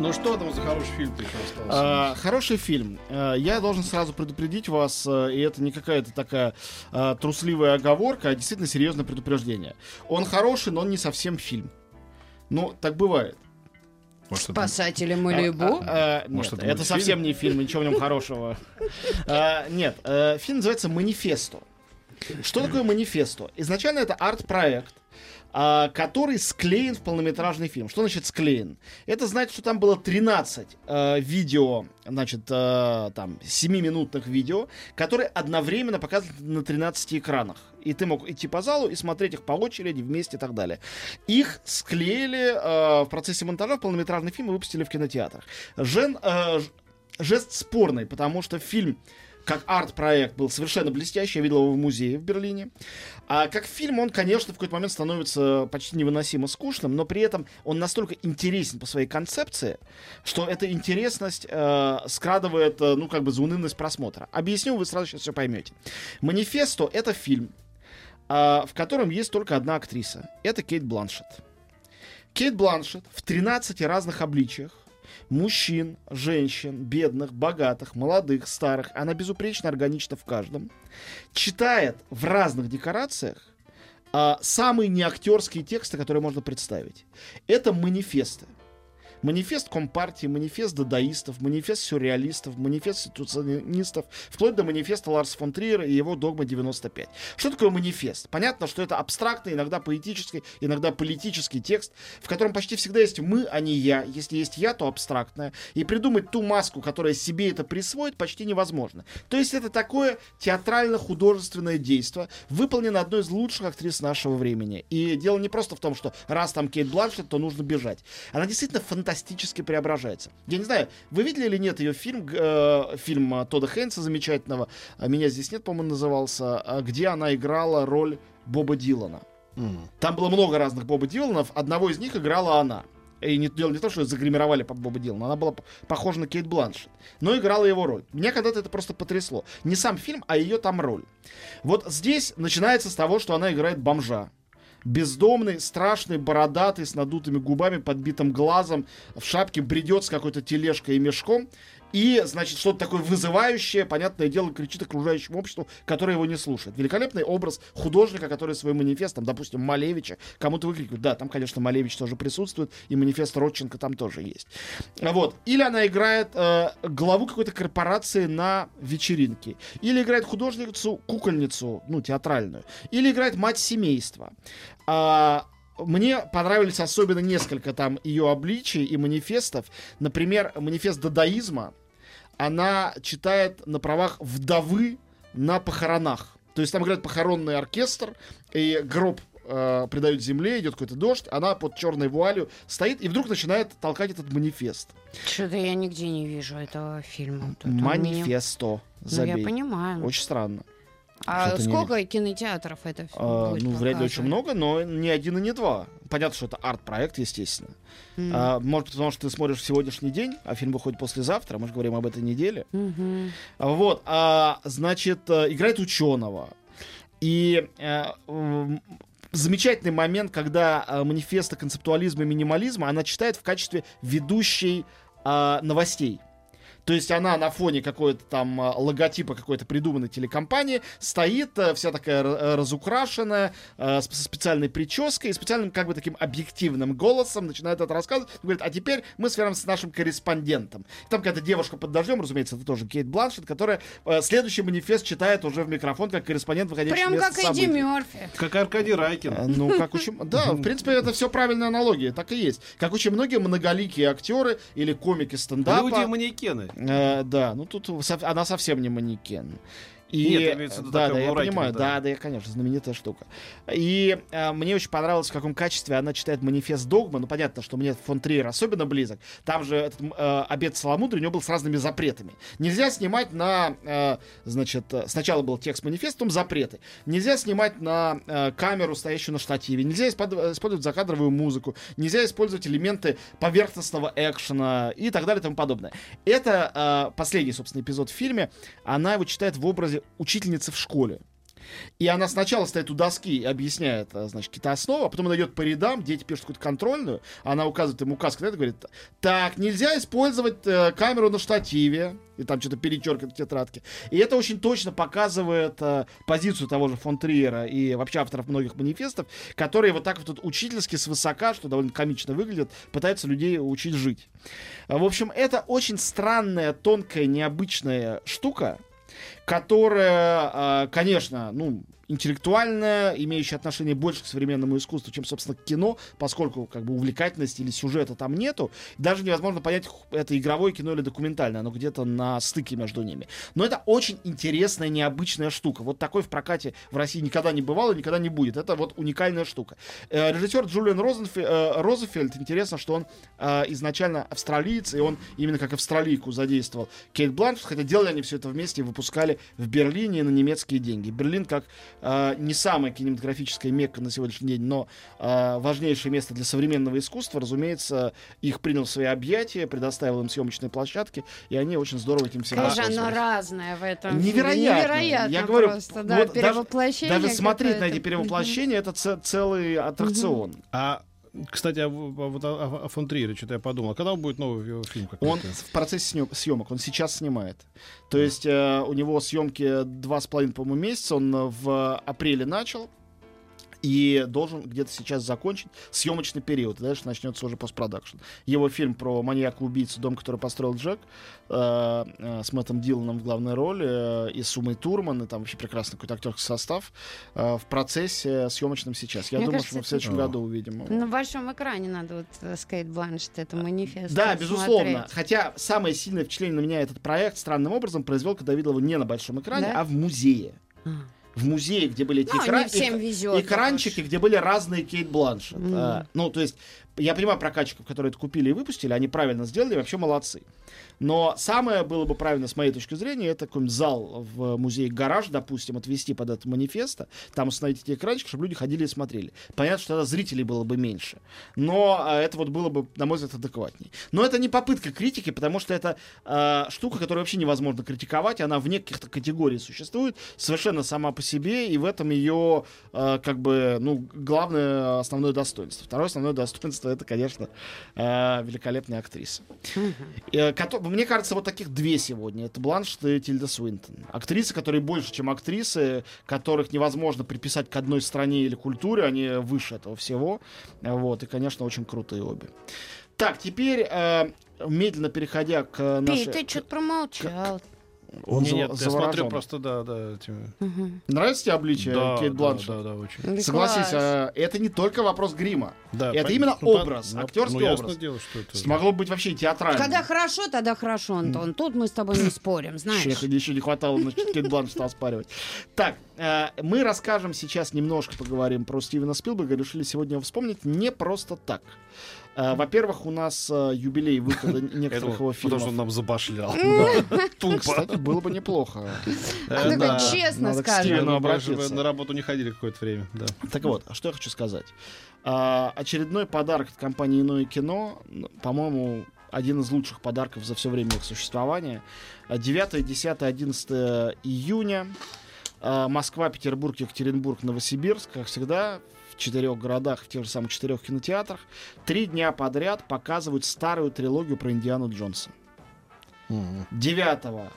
Ну что там за хороший фильм ты еще остался? А, хороший фильм. А, я должен сразу предупредить вас, а, и это не какая-то такая а, трусливая оговорка, а действительно серьезное предупреждение. Он хороший, но он не совсем фильм. Ну, так бывает. Может, это- Спасатели А, Малибу. а, а, Может, нет, это это совсем не фильм, ничего в нем хорошего. А, Нет, э, фильм называется «Манифесто». Что такое «Манифесто»? Изначально это арт-проект, а, который склеен в полнометражный фильм. Что значит склеен? Это значит, что там было 13 э, видео, значит, э, там, 7-минутных видео, которые одновременно показывали на 13 экранах. И ты мог идти по залу и смотреть их по очереди, вместе и так далее. Их склеили э, в процессе монтажа в полнометражный фильм и выпустили в кинотеатрах. Жен, э, жест спорный, потому что фильм как арт-проект был совершенно блестящий, я видел его в музее в Берлине. А как фильм он, конечно, в какой-то момент становится почти невыносимо скучным, но при этом он настолько интересен по своей концепции, что эта интересность э, скрадывает, э, ну, как бы, заунывность просмотра. Объясню, вы сразу сейчас все поймете. «Манифесто» — это фильм, э, в котором есть только одна актриса. Это Кейт Бланшетт. Кейт Бланшетт в 13 разных обличиях мужчин, женщин, бедных, богатых, молодых, старых. Она безупречно органична в каждом. Читает в разных декорациях а, самые неактерские тексты, которые можно представить. Это манифесты. Манифест Компартии, манифест дадаистов, манифест сюрреалистов, манифест ситуационистов, вплоть до манифеста Ларса фон Триера и его «Догма 95». Что такое манифест? Понятно, что это абстрактный, иногда поэтический, иногда политический текст, в котором почти всегда есть мы, а не я. Если есть я, то абстрактное. И придумать ту маску, которая себе это присвоит, почти невозможно. То есть это такое театрально-художественное действие, выполнено одной из лучших актрис нашего времени. И дело не просто в том, что раз там Кейт Бланшет, то нужно бежать. Она действительно фантастически преображается. Я не знаю, вы видели или нет ее фильм, э, фильм э, Тодда Хейнса замечательного, а «Меня здесь нет», по-моему, назывался, а, где она играла роль Боба Дилана. М. Там было много разных Боба Диланов, одного из них играла она. И не, дело не то, что загримировали под Боба Дилана, она была похожа на Кейт Бланшет, но играла его роль. Меня когда-то это просто потрясло. Не сам фильм, а ее там роль. Вот здесь начинается с того, что она играет бомжа. Бездомный, страшный, бородатый, с надутыми губами, подбитым глазом, в шапке бредет с какой-то тележкой и мешком. И, значит, что-то такое вызывающее, понятное дело, кричит окружающему обществу, которое его не слушает. Великолепный образ художника, который своим манифестом, допустим, Малевича, кому-то выкрикивает. Да, там, конечно, Малевич тоже присутствует, и манифест Родченко там тоже есть. А Вот. Или она играет э, главу какой-то корпорации на вечеринке. Или играет художницу, кукольницу, ну, театральную. Или играет мать семейства. А, мне понравились особенно несколько там ее обличий и манифестов. Например, манифест дадаизма. Она читает на правах вдовы на похоронах. То есть там играет похоронный оркестр, и гроб э, придают земле, идет какой-то дождь, она под черной вуалью стоит и вдруг начинает толкать этот манифест. Что-то я нигде не вижу этого фильма. Тут он меня- Манифесто. Ну, Забей. я понимаю. Очень странно. А что-то не сколько кинотеатров это А, будет ну, вряд ли очень много, но не один и не два. Понятно, что это арт-проект, естественно. М. А, может, потому что ты смотришь сегодняшний день, а фильм выходит послезавтра, мы же говорим об этой неделе. А, Вот, а, значит, э, играет ученого. И м, замечательный момент, когда э, манифеста концептуализма и минимализма она читает в качестве ведущей а, новостей. То есть она на фоне какой-то там а, логотипа какой-то придуманной телекомпании стоит, э, вся такая э, разукрашенная, э, с- со специальной прической и специальным как бы таким объективным голосом начинает это рассказывать. Говорит, а теперь мы свяжемся с нашим корреспондентом. Там какая-то девушка под дождем, разумеется, это тоже Кейт Бланшет, которая следующий манифест читает уже в микрофон, как корреспондент, выходящий Прям как Эдди событий. Мерфи. Как Аркадий Райкин. Э, Ну, как очень... Да, в принципе, это все правильная аналогия, так и есть. Как очень многие многоликие актеры или комики стендапа. Люди-манекены. Э, да, ну тут сов- она совсем не манекен. И, Нет, имеется в виду да, да, я понимаю, да. да, да, я, конечно, знаменитая штука. И э, мне очень понравилось, в каком качестве она читает манифест Догма. Ну, понятно, что мне фон Триер особенно близок. Там же этот э, обед Саламудры у него был с разными запретами. Нельзя снимать на, э, значит, э, сначала был текст манифеста, потом запреты. Нельзя снимать на э, камеру, стоящую на штативе. Нельзя испод- использовать закадровую музыку. Нельзя использовать элементы поверхностного экшена и так далее и тому подобное. Это э, последний, собственно, эпизод в фильме. Она его читает в образе учительницы в школе. И она сначала стоит у доски и объясняет, а, значит, какие-то основы, а потом она идет по рядам, дети пишут какую-то контрольную, она указывает им указ, когда говорит, так, нельзя использовать э, камеру на штативе, и там что-то перечеркивает в тетрадке. И это очень точно показывает э, позицию того же фон Триера и вообще авторов многих манифестов, которые вот так вот тут учительски свысока, что довольно комично выглядит, пытаются людей учить жить. В общем, это очень странная, тонкая, необычная штука, которая, а, конечно, ну, интеллектуальная, имеющая отношение больше к современному искусству, чем, собственно, к кино, поскольку как бы увлекательности или сюжета там нету. Даже невозможно понять, это игровое кино или документальное, оно где-то на стыке между ними. Но это очень интересная, необычная штука. Вот такой в прокате в России никогда не бывало никогда не будет. Это вот уникальная штука. Э, Режиссер Джулиан Розенфе- э, Розефельд, интересно, что он э, изначально австралиец, и он именно как австралийку задействовал Кейт Бланшет, хотя делали они все это вместе и выпускали в Берлине на немецкие деньги. Берлин как э, не самая кинематографическая мекка на сегодняшний день, но э, важнейшее место для современного искусства, разумеется, их принял в свои объятия, предоставил им съемочные площадки, и они очень здорово этим всем Какое же оно разное в этом. Невероятно. Невероятно Я говорю, просто, да, вот даже- перевоплощение Даже смотреть на эти перевоплощения, это целый аттракцион. А, кстати, а, в- а вот о, о- о фон Триере что-то я подумал. А когда будет новый фильм Он в процессе съемок, он сейчас снимает. То есть э, у него съемки два с половиной, по-моему, месяца. Он э, в апреле начал и должен где-то сейчас закончить съемочный период. Дальше начнется уже постпродакшн. Его фильм про маньяка-убийцу «Дом, который построил Джек» э, э, с Мэттом Диланом в главной роли э, и Сумой Турман, и там вообще прекрасный какой-то актерский состав э, в процессе съемочном сейчас. Я Мне думаю, кажется, что мы в это- следующем О. году увидим его. На большом экране надо вот э, с Кейт Бланшет это манифест. Да, смотреть. безусловно. Хотя самое сильное впечатление на меня этот проект странным образом произвел, когда видел его не на большом экране, Да? а в музее. А. В музее, где были эти Ну, экра- эк- экранчики, где были разные Кейт Бланшет. Мгм. А, ну, то есть, я понимаю прокатчиков, которые это купили и выпустили, они правильно сделали, вообще молодцы. Но самое было бы правильно, с моей точки зрения, это какой-нибудь зал в музее «Гараж», допустим, отвести под это манифеста, там установить эти экранчики, чтобы люди ходили и смотрели. Понятно, что тогда зрителей было бы меньше. Но а, это вот было бы, на мой взгляд, адекватнее. Но это не попытка критики, потому что это а, штука, которую вообще невозможно критиковать, она вне каких-то категорий существует, совершенно сама по себе, и в этом ее, а, как бы, ну, главное, основное достоинство. Второе основное достоинство, это, конечно, а, великолепная актриса. Э, Мне кажется, вот таких две сегодня. Это Бланшет и Тильда Свинтон. Актрисы, которые больше, чем актрисы, которых невозможно приписать к одной стране или культуре, они выше этого всего. Э, Вот, и, конечно, очень крутые обе. Так, теперь, э, медленно переходя к нашей... Пей, ты что-то промолчал. Он Не, Нет, я смотрю просто, да, да. этими- Мгм. Нравится тебе обличие Да, Кейт да, Бланшет? да, да, очень. Да Согласись, а, это не только вопрос грима. Да, Это пон- именно ну, образ, ну, актерский ну, ясно образ. дело, что это... Могло быть вообще театрально. Когда хорошо, тогда хорошо, Антон. Тут мы с тобой не спорим, знаешь. Еще, еще не хватало значит, Кейт Бланшет оспаривать. Так, э, мы расскажем сейчас немножко, поговорим про Стивена Спилберга. Решили сегодня его вспомнить не просто так. Э, во-первых, у нас э, юбилей выхода некоторых его Потому что он фильмов. нам забашлял. Кстати, было бы неплохо. А ну честно скажем. Ну, на работу не ходили какое-то время. Так вот, а что я хочу сказать. А, очередной подарок от компании «Иное кино», н- по-моему, один из лучших подарков за все время их существования. А, 9, 10, 11 июня. А, Москва, Петербург, Екатеринбург, Новосибирск, как всегда, в четырех городах, в тех же самых четырех кинотеатрах. Три дня подряд показывают старую трилогию про Индиану Джонса. 9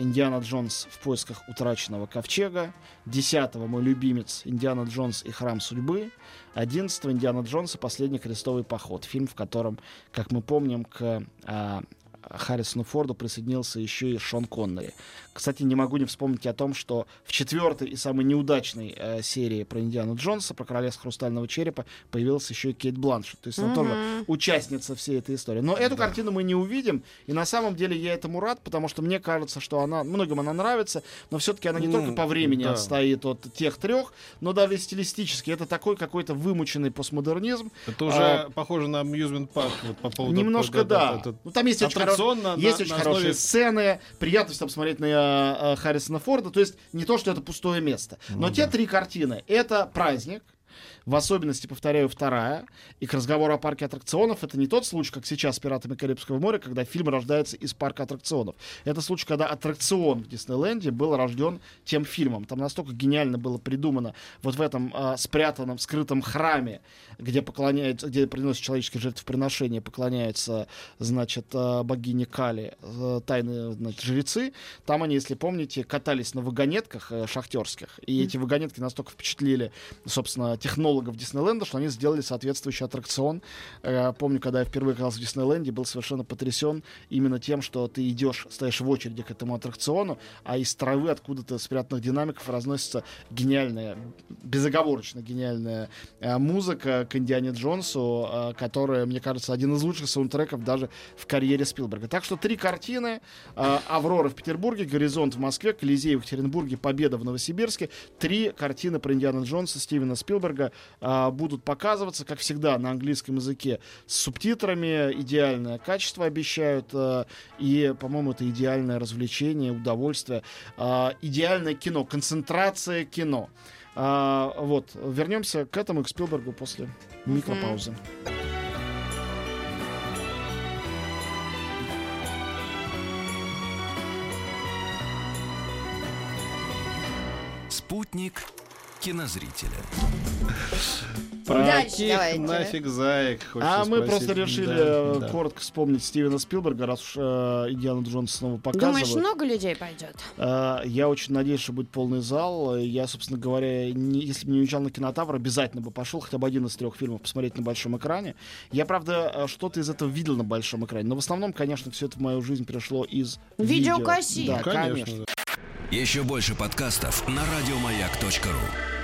Индиана Джонс в поисках утраченного ковчега. 10 мой любимец Индиана Джонс и храм судьбы. 11 Индиана Джонс и последний крестовый поход. Фильм, в котором, как мы помним, к а, Харрисону Форду присоединился еще и Шон Коннери. Кстати, не могу не вспомнить о том, что в четвертой и самой неудачной э, серии про Индиану Джонса, про Королевство Хрустального Черепа, появилась еще и Кейт Бланшет. То есть она тоже участница всей этой истории. Но эту картину мы не увидим, и на самом деле я этому рад, потому что мне кажется, что она, многим она нравится, но все-таки она не Ну, только по времени да. отстоит от тех трех, но даже и стилистически. Это такой какой-то вымученный постмодернизм, Это уже А, похоже на Amusement Park вот, по поводу... Немножко да. это- Ну, там есть очень, на- есть на- очень на хорошие основе- сцены, приятно там смотреть на э, Харрисона Форда. То есть не то, что это пустое место. Ну Но те три картины — это праздник, в особенности, повторяю, вторая. И к разговору о парке аттракционов это не тот случай, как сейчас с «Пиратами Карибского моря», когда фильм рождается из парка аттракционов. Это случай, когда аттракцион в Диснейленде был рожден тем фильмом. Там настолько гениально было придумано вот в этом а, спрятанном, скрытом храме, где поклоняются, где приносят человеческие жертвоприношения, поклоняются, значит, а, богине Кали, э, тайные значит, жрецы. Там они, если помните, катались на вагонетках э, шахтерских. И эти вагонетки настолько впечатлили, собственно, технологов Диснейленда, что они сделали соответствующий аттракцион. Э, Помню, когда я впервые оказался в Диснейленде, был совершенно потрясен именно тем, что ты идешь, стоишь в очереди к этому аттракциону, а из травы откуда-то спрятанных динамиков разносится гениальная, безоговорочно гениальная э, музыка к Индиане Джонсу, э, которая, мне кажется, один из лучших саундтреков даже в карьере Спилберга. Так что три картины. э, «Аврора» в Петербурге, «Горизонт» в Москве, «Колизей» в Екатеринбурге, «Победа» в Новосибирске. Три картины про Индиана Джонса Стивена Спилберга э, будут показываться, как всегда, на английском языке с субтитрами. Идеальное качество обещают. э, и, по-моему, это идеальное развлечение, удовольствие. э, идеальное кино, концентрация кино. А, вот, вернемся к этому, и к Спилбергу после микропаузы. Спутник кинозрителя. Дальше Каких давайте. нафиг заек? А мы спросить. просто решили Да, э, да. коротко вспомнить Стивена Спилберга, раз уж э, Индиану Джонс снова показывают. Думаешь, много людей пойдет? Э, Я очень надеюсь, что будет полный зал. Я, собственно говоря, не- если бы не уезжал на кинотавр, обязательно бы пошел хотя бы один из трех фильмов посмотреть на большом экране. Я, правда, э, что-то из этого видел на большом экране. Но в основном, конечно, все это в мою жизнь пришло из Видеокассет. видео. Да, Конечно. конечно. да. Еще больше подкастов на радиомаяк.ру.